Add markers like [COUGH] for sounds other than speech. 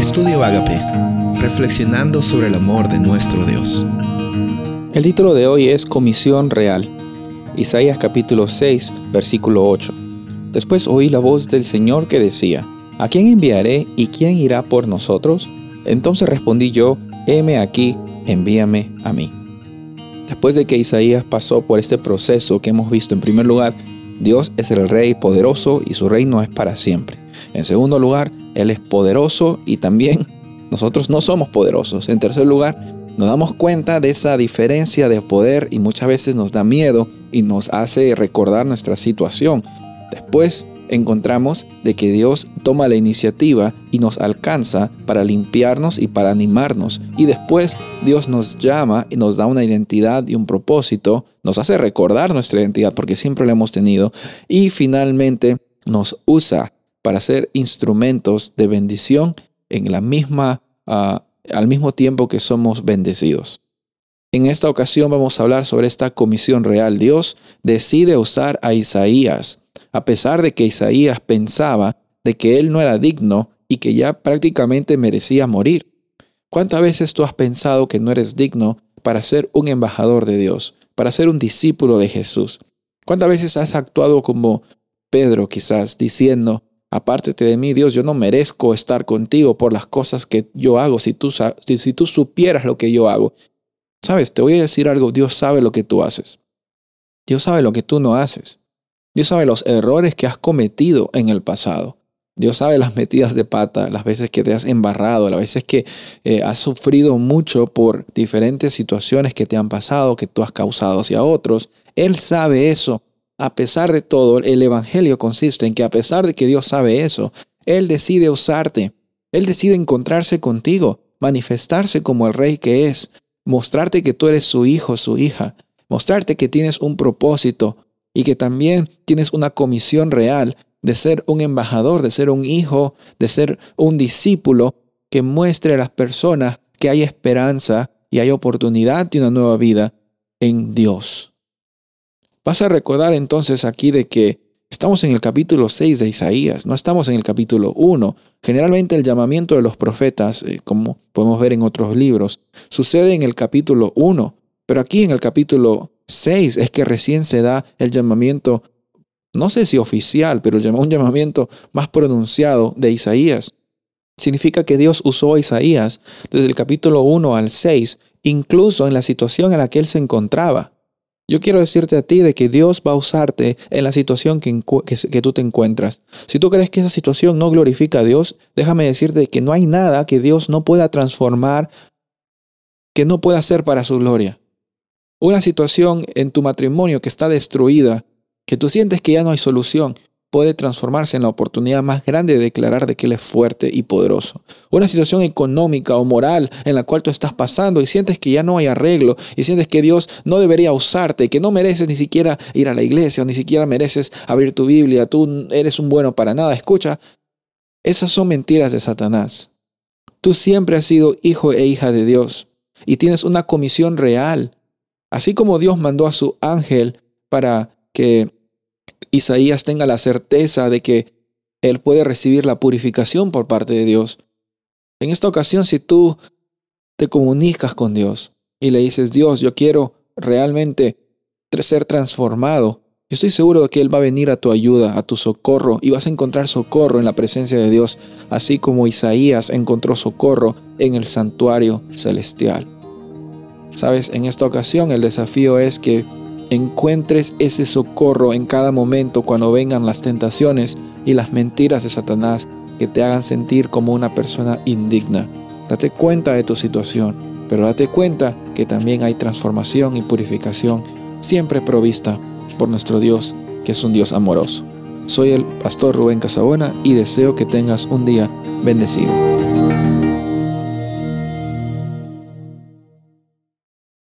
Estudio Agape, reflexionando sobre el amor de nuestro Dios. El título de hoy es Comisión Real. Isaías capítulo 6, versículo 8. Después oí la voz del Señor que decía, ¿A quién enviaré y quién irá por nosotros? Entonces respondí yo, heme aquí, envíame a mí. Después de que Isaías pasó por este proceso que hemos visto, en primer lugar, Dios es el Rey poderoso y su reino es para siempre. En segundo lugar, Él es poderoso y también [LAUGHS] nosotros no somos poderosos. En tercer lugar, nos damos cuenta de esa diferencia de poder y muchas veces nos da miedo y nos hace recordar nuestra situación. Después encontramos de que Dios toma la iniciativa y nos alcanza para limpiarnos y para animarnos. Y después Dios nos llama y nos da una identidad y un propósito, nos hace recordar nuestra identidad porque siempre la hemos tenido. Y finalmente nos usa para ser instrumentos de bendición en la misma, ah, al mismo tiempo que somos bendecidos. En esta ocasión vamos a hablar sobre esta comisión real. Dios decide usar a Isaías, a pesar de que Isaías pensaba de que él no era digno y que ya prácticamente merecía morir. ¿Cuántas veces tú has pensado que no eres digno para ser un embajador de Dios, para ser un discípulo de Jesús? ¿Cuántas veces has actuado como Pedro quizás diciendo, apártate de mí, Dios, yo no merezco estar contigo por las cosas que yo hago. Si tú, si, tú supieras lo que yo hago, sabes, te voy a decir algo, Dios sabe lo que tú haces. Dios sabe lo que tú no haces. Dios sabe los errores que has cometido en el pasado. Dios sabe las metidas de pata, las veces que te has embarrado, las veces que eh, has sufrido mucho por diferentes situaciones que te han pasado, que tú has causado hacia otros. Él sabe eso a pesar de todo, el Evangelio consiste en que a pesar de que Dios sabe eso, Él decide usarte, Él decide encontrarse contigo, manifestarse como el rey que es, mostrarte que tú eres su hijo, su hija, mostrarte que tienes un propósito y que también tienes una comisión real de ser un embajador, de ser un hijo, de ser un discípulo que muestre a las personas que hay esperanza y hay oportunidad de una nueva vida en Dios. Vas a recordar entonces aquí de que estamos en el capítulo 6 de Isaías, no estamos en el capítulo 1. Generalmente el llamamiento de los profetas, eh, como podemos ver en otros libros, sucede en el capítulo 1, pero aquí en el capítulo 6 es que recién se da el llamamiento, no sé si oficial, pero un llamamiento más pronunciado de Isaías. Significa que Dios usó a Isaías desde el capítulo 1 al 6, incluso en la situación en la que él se encontraba. Yo quiero decirte a ti de que Dios va a usarte en la situación que, que, tú te encuentras. Si tú crees que esa situación no glorifica a Dios, déjame decirte que no hay nada que Dios no pueda transformar, que no pueda hacer para su gloria. Una situación en tu matrimonio que está destruida, que tú sientes que ya no hay solución, puede transformarse en la oportunidad más grande de declarar de que Él es fuerte y poderoso. Una situación económica o moral en la cual tú estás pasando y sientes que ya no hay arreglo y sientes que Dios no debería usarte, que no mereces ni siquiera ir a la iglesia o ni siquiera mereces abrir tu Biblia, tú eres un bueno para nada. Escucha, esas son mentiras de Satanás. Tú siempre has sido hijo e hija de Dios y tienes una comisión real. Así como Dios mandó a su ángel para que Isaías tenga la certeza de que él puede recibir la purificación por parte de Dios. En esta ocasión, si tú te comunicas con Dios y le dices, Dios, yo quiero realmente ser transformado, yo estoy seguro de que Él va a venir a tu ayuda, a tu socorro, y vas a encontrar socorro en la presencia de Dios, así como Isaías encontró socorro en el santuario celestial. Sabes, en esta ocasión el desafío es que encuentres ese socorro en cada momento cuando vengan las tentaciones y las mentiras de Satanás que te hagan sentir como una persona indigna. Date cuenta de tu situación, pero date cuenta que también hay transformación y purificación siempre provista por nuestro Dios, que es un Dios amoroso. Soy el pastor Rubén Casabona y deseo que tengas un día bendecido.